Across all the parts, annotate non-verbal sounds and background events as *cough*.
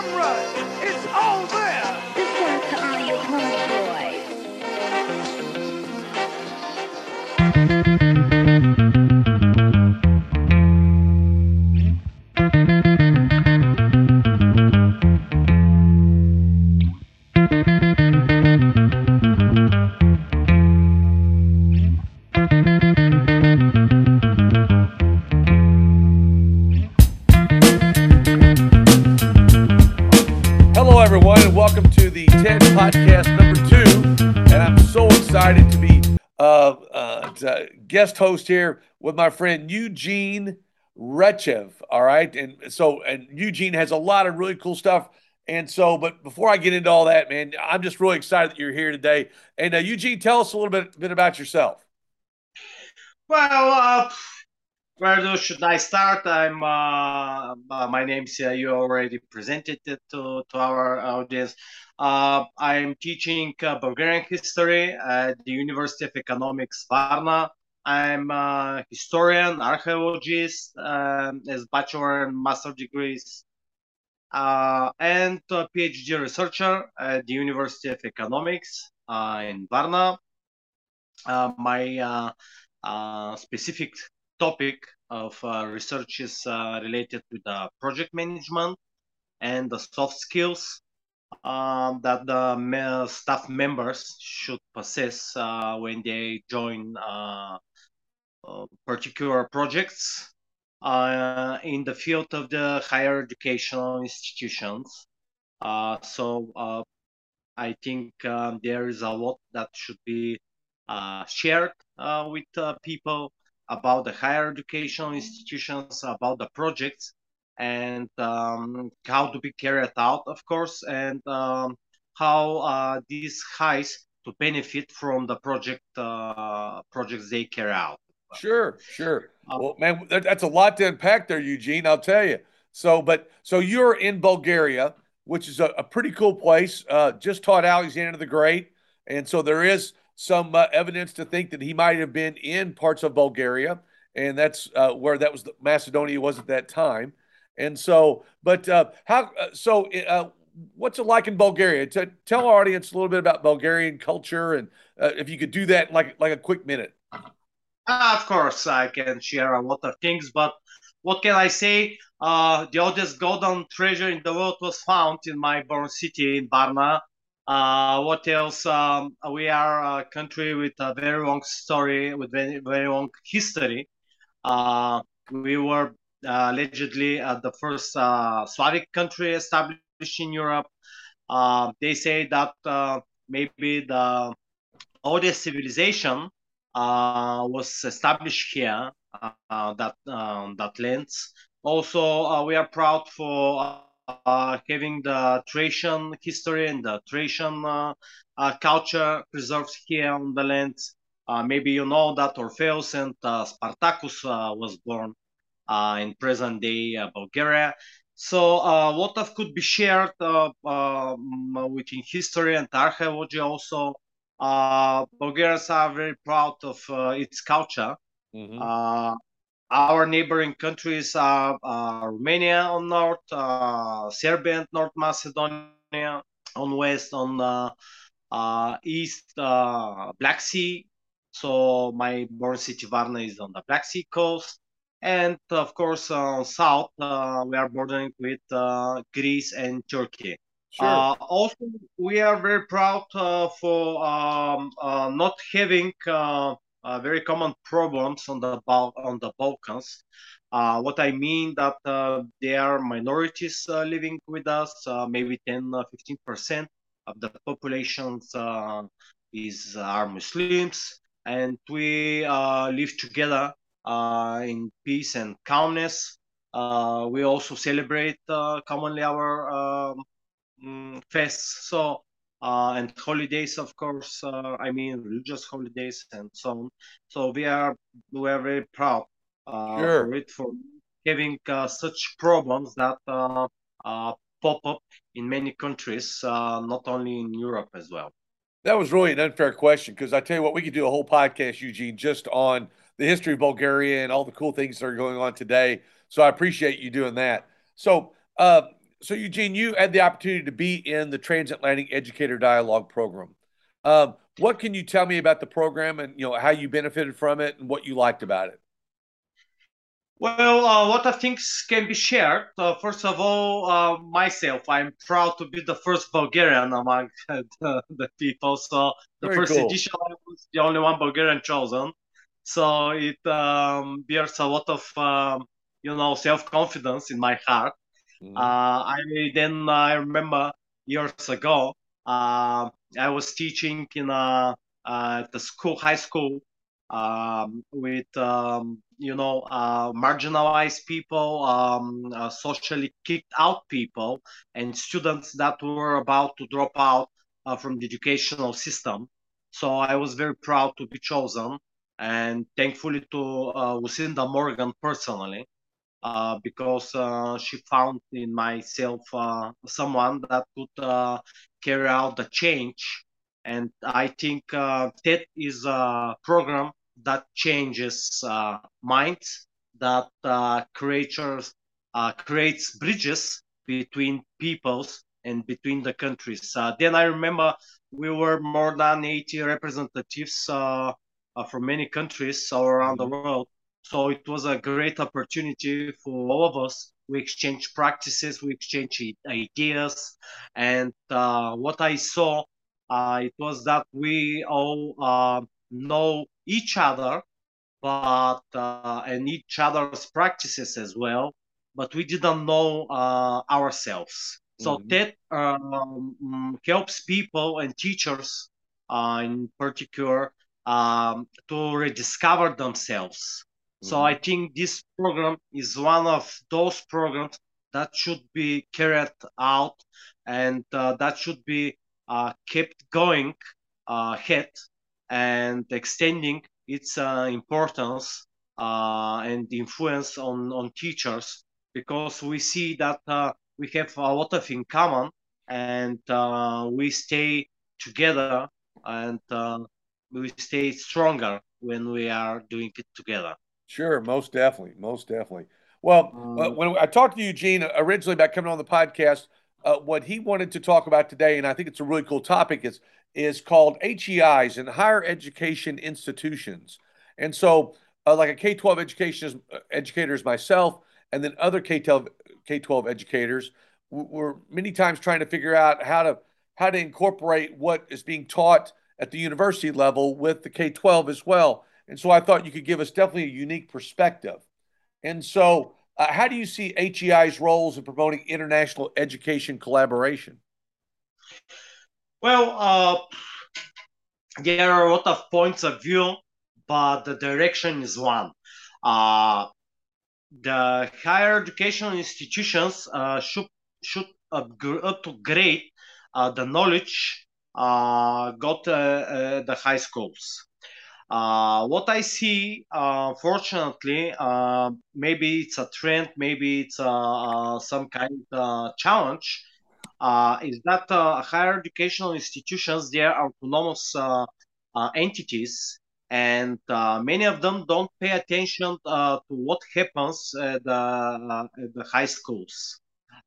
camera. It's all uh, guest host here with my friend Eugene Raychev. All right, and so and Eugene has a lot of really cool stuff. And so, but before I get into all that, man, I'm just really excited that you're here today. And uh, Eugene, tell us a little bit, bit about yourself. Well, uh, where should I start? I'm. Uh, uh, my name's uh, you already presented it to to our audience. Uh, I'm teaching uh, Bulgarian history at the University of Economics Varna. I'm a historian, archaeologist, um, as bachelor and master degrees, uh, and a PhD researcher at the University of Economics uh, in Varna. My specific topic of uh, research is uh, related to the project management and the soft skills um, that the staff members should possess uh, when they join particular projects uh, in the field of the higher educational institutions. Uh, so uh, I think um, there is a lot that should be shared with people about the higher educational institutions, about the projects, and um, how to be carried out, of course, and um, how uh, these HEIs to benefit from the project uh, projects they carry out. Sure, sure. Uh, Well, man, that, that's a lot to unpack there, Eugene. I'll tell you. So, but so you're in Bulgaria, which is a, a pretty cool place. Uh, just taught Alexander the Great, and so there is some uh, evidence to think that he might have been in parts of Bulgaria, and that's uh, where that was Macedonia was at that time. And so, but uh, how? Uh, so, uh, what's it like in Bulgaria? Tell our audience a little bit about Bulgarian culture, and uh, if you could do that like like a quick minute. Uh, of course, I can share a lot of things, but what can I say? The oldest golden treasure in the world was found in my born city in Varna. Uh, what else? Um, we are a country with a very long story, with very, very long history. Uh, we were uh, allegedly uh, the first uh, Slavic country established in Europe. Uh, they say that maybe the oldest civilization was established here, that um, that lands. Also, we are proud for having the Thracian history and the Thracian uh, uh, culture preserved here on the land. Uh, maybe you know that Orpheus and uh, Spartacus uh, was born uh, in present day uh, Bulgaria. So uh, what of could be shared uh, um, within history and archaeology also. Uh, Bulgarians are very proud of uh, its culture. Mhm. Uh, our neighboring countries are uh, Romania on north, uh, Serbia and North Macedonia on west, on uh, uh, east, uh, Black Sea. So my born city Varna is on the Black Sea coast. And of course, uh, south, uh, we are bordering with uh, Greece and Turkey. Sure. Uh, also, we are very proud uh, for um, uh, not having uh, very common problems on the on the Balkans. Uh, what I mean that uh, there are minorities uh, living with us, uh, maybe 10, uh, 15 percent of the populations uh, is are Muslims, and we live together in peace and calmness. We also celebrate commonly our um, mm, fests. So uh, and holidays, of course. Uh, I mean religious holidays and so on. So we are we are very proud uh, Sure. for it for having uh, such problems that uh, uh, pop up in many countries, uh, not only in Europe as well. That was really an unfair question because I tell you what, we could do a whole podcast, Eugene, just on the history of Bulgaria and all the cool things that are going on today. So I appreciate you doing that. So, uh, so Eugene, you had the opportunity to be in the Transatlantic Educator Dialogue program. Um, what can you tell me about the program and you know how you benefited from it and what you liked about it? Well, uh, what I think can be shared. Uh, first of all, uh, myself, I'm proud to be the first Bulgarian among *laughs* the, the people. So the Very first cool. edition, I was the only one Bulgarian chosen. So it um, bears a lot of, um, you know, self confidence in my heart. Mhm. Uh, I then I remember years ago, uh, I was teaching in a uh, the school, high school, um, with um, you know uh, marginalized people, um, uh, socially kicked out people, and students that were about to drop out uh, from the educational system. So I was very proud to be chosen, and thankfully to uh, Lucinda Morgan personally uh, because uh, she found in myself uh, someone that could uh, carry out the change. And I think uh, TED is a program that changes uh, minds, that uh, creatures uh, creates bridges between peoples and between the countries. Uh, then I remember we were more than 80 representatives uh, uh, from many countries all around the world. So it was a great opportunity for all of us. We exchange practices, we exchange ideas, and uh, what I saw, uh, it was that we all uh, know each other, but uh, and each other's practices as well, but we didn't know uh, ourselves. So Mhm. that um, helps people and teachers, uh, in particular, um, to rediscover themselves. So I think this program is one of those programs that should be carried out and uh, that should be uh, kept going uh, ahead and extending its uh, importance uh, and influence on, on teachers because we see that uh, we have a lot of in common and uh, we stay together and uh, we stay stronger when we are doing it together. Sure, most definitely, most definitely. Well, uh, Um, when I talked to Eugene originally about coming on the podcast, uh, what he wanted to talk about today, and I think it's a really cool topic, is is called HEIs and higher education institutions. And so, uh, like a K twelve education uh, educators myself, and then other K twelve K twelve educators, we're many times trying to figure out how to how to incorporate what is being taught at the university level with the K twelve as well. And so I thought you could give us definitely a unique perspective. And so, uh, how do you see HEI's roles in promoting international education collaboration? well, uh, there are a lot of points of view, but the direction is one. Uh, the higher educational institutions uh, should should upgrade uh, the knowledge uh, got uh, the high schools. Uh, what I see, uh, fortunately, uh, maybe it's a trend, maybe it's uh, uh, some kind of challenge, is that higher educational institutions, they are autonomous entities, and many of them don't pay attention to what happens at the, at the high schools.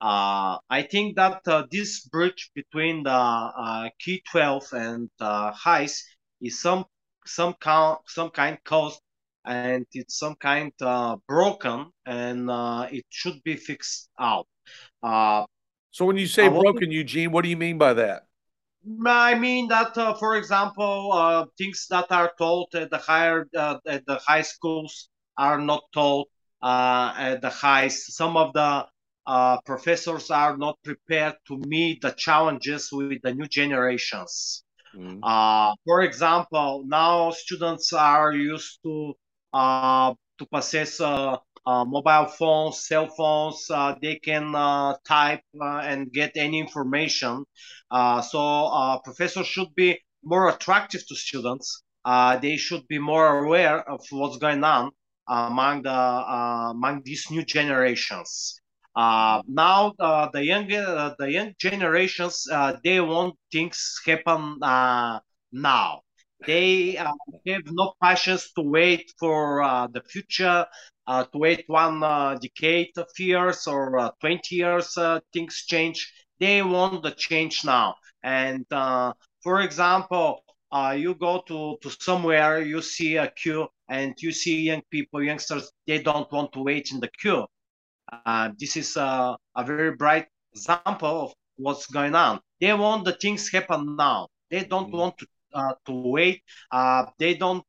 I think that this bridge between the uh, Key 12 and HEIs is some some kind some kind caused and it's some kind uh, broken and uh, it should be fixed out. Uh, So, when you say I broken, Eugene, what do you mean by that? I mean that, uh, for example, uh, things that are taught at the higher uh, at the high schools are not taught uh, at the HEIs. Some of the uh, professors are not prepared to meet the challenges with the new generations. Mhm. Uh, for example, now students are used to uh, to possess uh, uh, mobile phones, cell phones. Uh, they can uh, type and get any information. So professors should be more attractive to students. They should be more aware of what's going on among the among these new generations. Uh, now uh, the young uh, the young generations uh, they want things happen uh, now. They uh, have no patience to wait for the future. to wait one decade of years or 20 years things change they want the change now and for example uh, you go to, to somewhere you see a queue and you see young people youngsters they don't want to wait in the queue this is a very bright example of what's going on they want the things happen now they don't mm. want to to wait they don't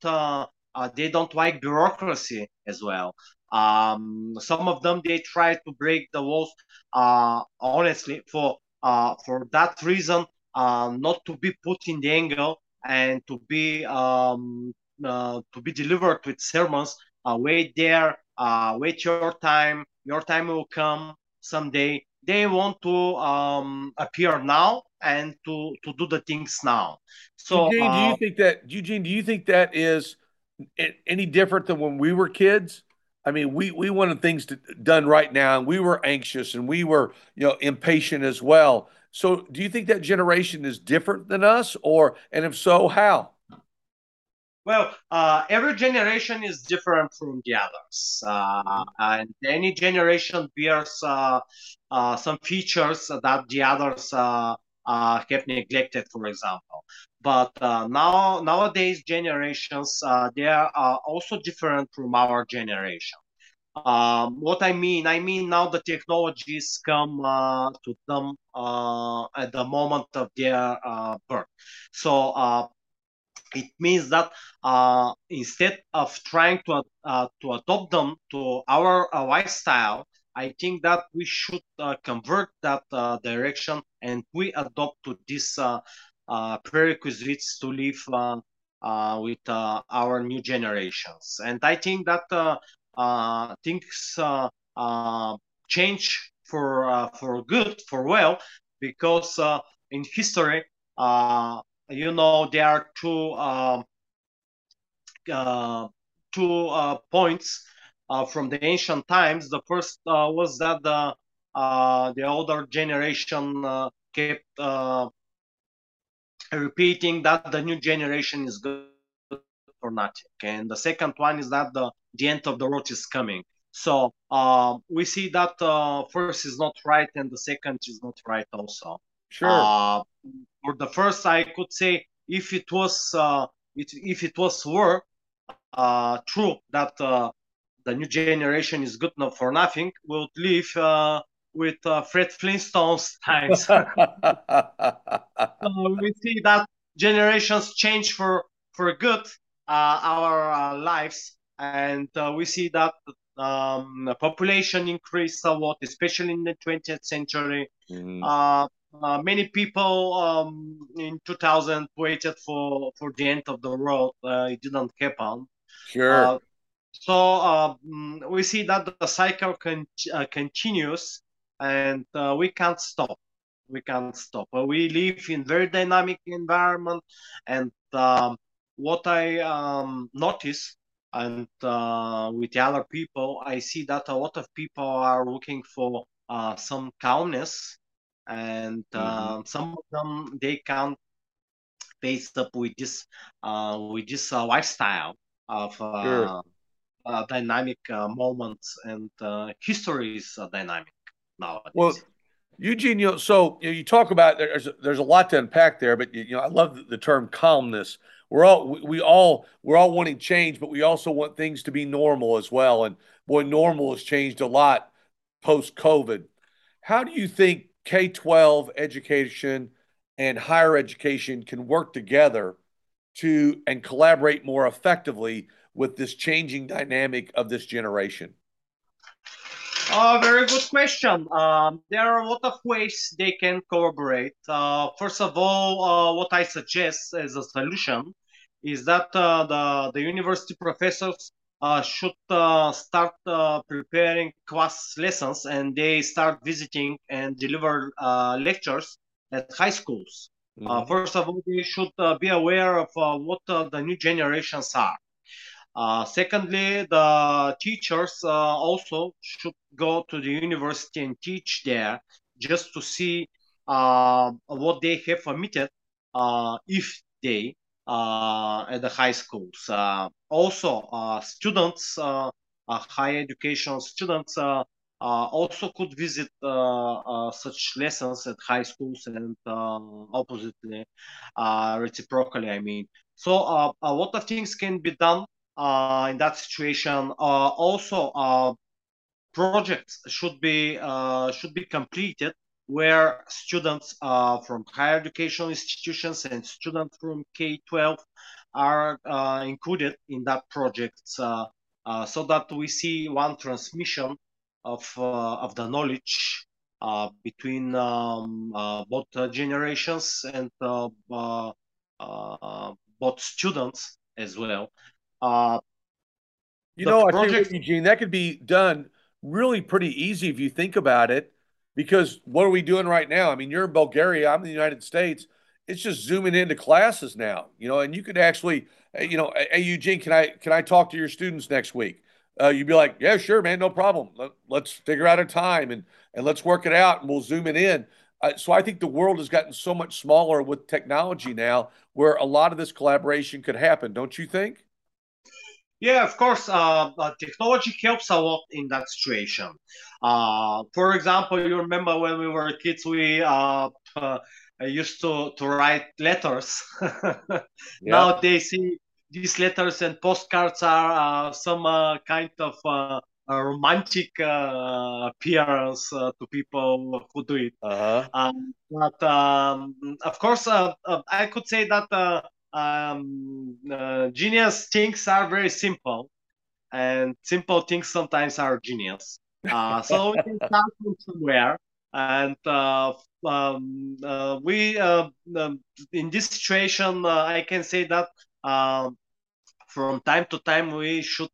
uh, they don't like bureaucracy as well. Um, some of them they try to break the walls. Uh, honestly, for uh, for that reason, uh, not to be put in the angle and to be um, uh, to be delivered with sermons. Uh, wait there, uh, wait your time. Your time will come someday. They want to um, appear now and to to do the things now. So, Eugene, do you uh, think that Eugene? Do you think that is any different than when we were kids? I mean, we we wanted things to, done right now, and we were anxious, and we were you know impatient as well. So, do you think that generation is different than us, or and if so, how? Well, uh, every generation is different from the others, uh, and any generation bears uh, uh some features that the others uh, uh, have neglected, for example. But now nowadays generations they are also different from our generation. Um, what I mean, I mean now the technologies come uh, to them uh, at the moment of their uh, birth. So it means that uh, instead of trying to uh, to adopt them to our uh, lifestyle, I think that we should convert that direction and we adopt to this uh, prerequisites to live uh, uh, with our new generations. And I think that things change for for good, for well, because in history, you know, there are two um, two points uh, from the ancient times. The first uh, was that the uh, the older generation kept repeating that the new generation is good for nothing. And the second one is that the, the end of the road is coming. So uh, we see that uh, first is not right and the second is not right also. Sure. Uh, for the first, I could say if it was uh, it, if it was were uh, true that uh, the new generation is good enough for nothing, we would live uh, with uh, Fred Flintstone's *laughs* times. uh, we see that generations change for for good uh, our uh, lives, and uh, we see that um, population increased a lot, especially in the 20th century. Uh, many people um, in 2000 waited for, for the end of the world. it didn't happen. Sure. so um, we see that the cycle con- continues and uh, we can't stop we can't stop uh, we live in very dynamic environment and um, what i um, notice and uh, with the other people i see that a lot of people are looking for uh, some calmness and mm-hmm. some of them they can't face up with this uh, with this uh, lifestyle of sure. dynamic moments and history is dynamic nowadays. Well, Eugene, you know, so you, know, you talk about there's there's a lot to unpack there, but you know, I love the, the term calmness. We're all we, we, all we're all wanting change, but we also want things to be normal as well. And boy, normal has changed a lot post COVID. How do you think K twelve education and higher education can work together to and collaborate more effectively with this changing dynamic of this generation? Uh, very good question. Um, there are a lot of ways they can collaborate. Uh, first of all, uh, what I suggest as a solution is that uh, the, the university professors uh, should uh, start preparing class lessons and they start visiting and deliver lectures at high schools. Mm-hmm. first of all, they should be aware of what the new generations are. Uh, secondly, the teachers uh, also should go to the university and teach there just to see uh, what they have omitted uh, if they uh, Uh, at the high schools. Uh, also, uh, students uh, higher education students also could visit such lessons at high schools and oppositely, reciprocally. I mean, so a lot of things can be done in that situation. also, projects should be should be completed where students uh, from higher educational institutions and students from K-12 are uh, included in that project uh, uh so that we see one transmission of, uh, of the knowledge uh, between um, both generations and both students as well. you know, project... I think, Eugene, that could be done really pretty easy if you think about it because what are we doing right now? I mean, you're in Bulgaria, I'm in the United States. It's just zooming into classes now, you know, and you could actually, you know, hey Eugene, can I can I talk to your students next week? Uh, you'd be like, yeah, sure, man, no problem. Let, us figure out a time and and let's work it out, and we'll zoom it in. Uh, so I think the world has gotten so much smaller with technology now, where a lot of this collaboration could happen. Don't you think? Yeah, of course. Uh, uh, technology helps a lot in that situation. Uh, for example, you remember when we were kids, we uh, uh, used to, to write letters. *laughs* yeah. Nowadays, these letters and postcards are uh, some kind of romantic appearance to people who do it. Uh-huh. But um, of course, I could say that um, uh, genius things are very simple, and simple things sometimes are genius. Uh, so we can *laughs* start from somewhere, and uh, um, uh, we uh, um, in this situation, uh, I can say that um, from time to time we should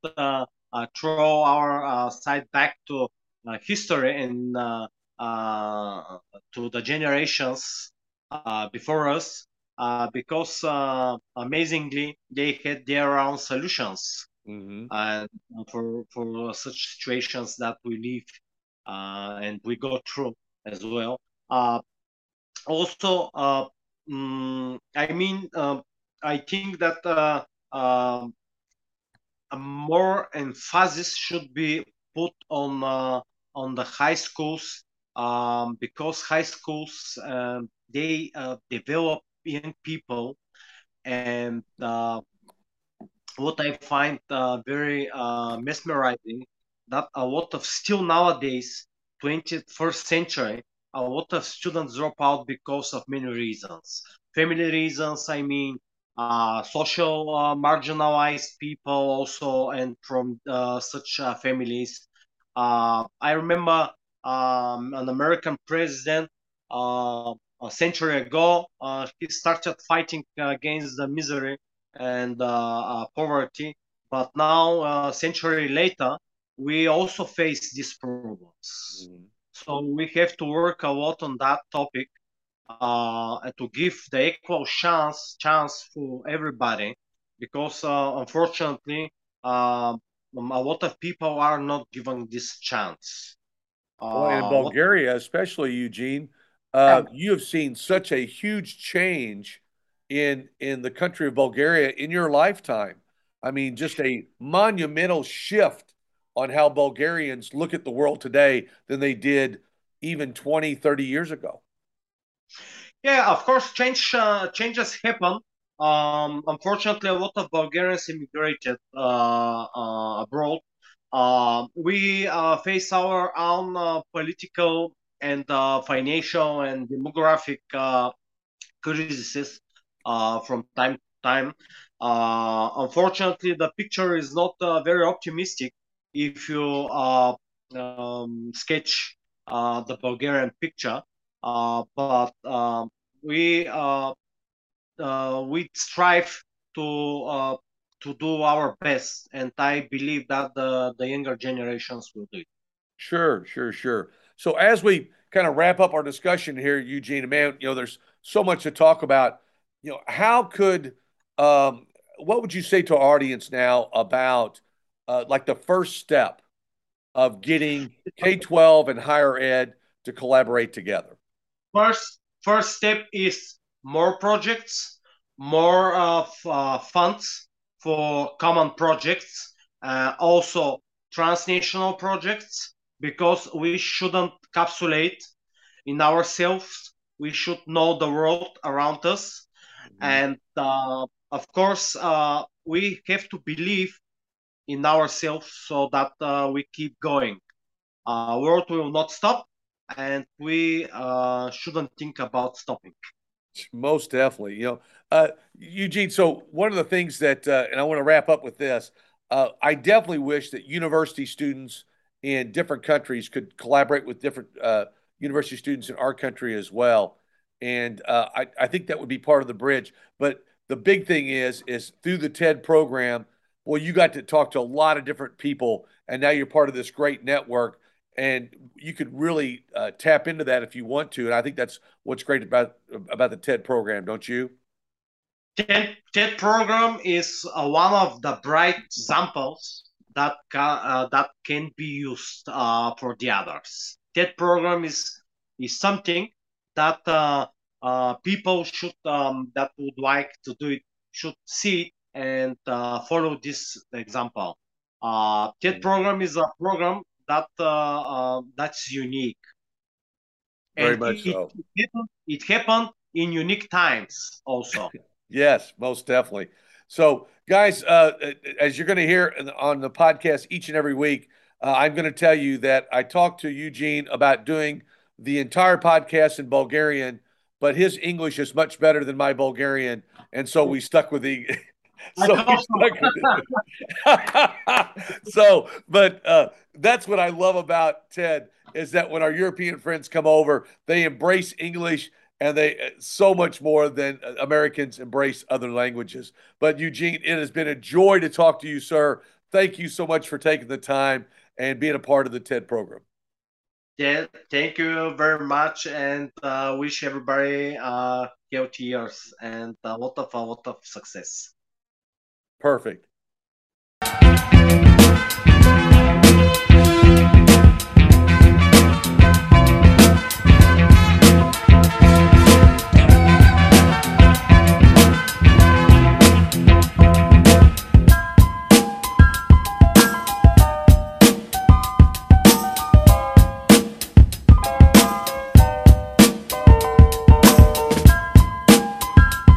throw our side back to history and to the generations before us uh, because uh, amazingly they had their own solutions mm-hmm. and for for such situations that we live uh, and we go through as well. Uh, also, um, I mean, um, I think that um, more emphasis should be put on on the high schools um, because high schools um, they uh, develop young people and uh, what i find uh, very uh, mesmerizing that a lot of still nowadays 21st century a lot of students drop out because of many reasons. Family reasons i mean uh, social uh, marginalized people also and from uh, such uh, families. I remember um, an american president a century ago, uh, he started fighting against the misery and uh, uh, poverty. But now, a century later, we also face these problems. Mm-hmm. So we have to work a lot on that topic uh, to give the equal chance chance for everybody, because uh, unfortunately, uh, a lot of people are not given this chance. well, in Bulgaria, especially Eugene, uh, you have seen such a huge change in in the country of Bulgaria in your lifetime. I mean, just a monumental shift on how Bulgarians look at the world today than they did even 20, 30 years ago. Yeah, of course, change uh, changes happen. Um, unfortunately, a lot of Bulgarians immigrated uh, uh abroad. Uh, we uh, face our own political and uh, financial and demographic uh, crises uh, from time to time. Uh, unfortunately, the picture is not uh, very optimistic if you uh, um, sketch the Bulgarian picture. but um, we we strive to to do our best, and I believe that the the younger generations will do it. Sure, sure, sure. So as we kind of wrap up our discussion here, Eugene, man, you know, there's so much to talk about. You know, how could um, what would you say to our audience now about uh, like the first step of getting K twelve and higher ed to collaborate together? First, first step is more projects, more of uh, funds for common projects. Uh, also, transnational projects because we shouldn't capsulate in ourselves. We should know the world around us. Mm-hmm. And uh, of course, uh, we have to believe in ourselves so that uh, we keep going. Uh, world will not stop, and we uh, shouldn't think about stopping. Most definitely, you know, uh, Eugene. So one of the things that, uh, and I want to wrap up with this. Uh, I definitely wish that university students in different countries could collaborate with different uh, university students in our country as well, and uh, I, I think that would be part of the bridge. But the big thing is, is through the TED program, well, you got to talk to a lot of different people, and now you're part of this great network and you could really uh, tap into that if you want to. And I think that's what's great about about the TED program, don't you? TED, TED program is uh, one of the bright examples that ca- uh, that can be used uh, for the others. TED program is is something that uh, uh, people should um, that would like to do it should see and follow this example. Uh, TED program is a program that uh, uh, that's unique. Very and much it, so. It happened, it happened in unique times also. *laughs* yes, most definitely. So, guys, uh, as you're going to hear on the podcast each and every week, uh, I'm going to tell you that I talked to Eugene about doing the entire podcast in Bulgarian, but his English is much better than my Bulgarian, and so we stuck with the *laughs* so, *laughs* so but uh, that's what I love about TED is that when our European friends come over, they embrace English and they uh, so much more than uh, Americans embrace other languages. But Eugene, it has been a joy to talk to you, sir. Thank you so much for taking the time and being a part of the TED program. Yeah, thank you very much, and uh, wish everybody uh, healthy years and a lot of a lot of success. Perfect.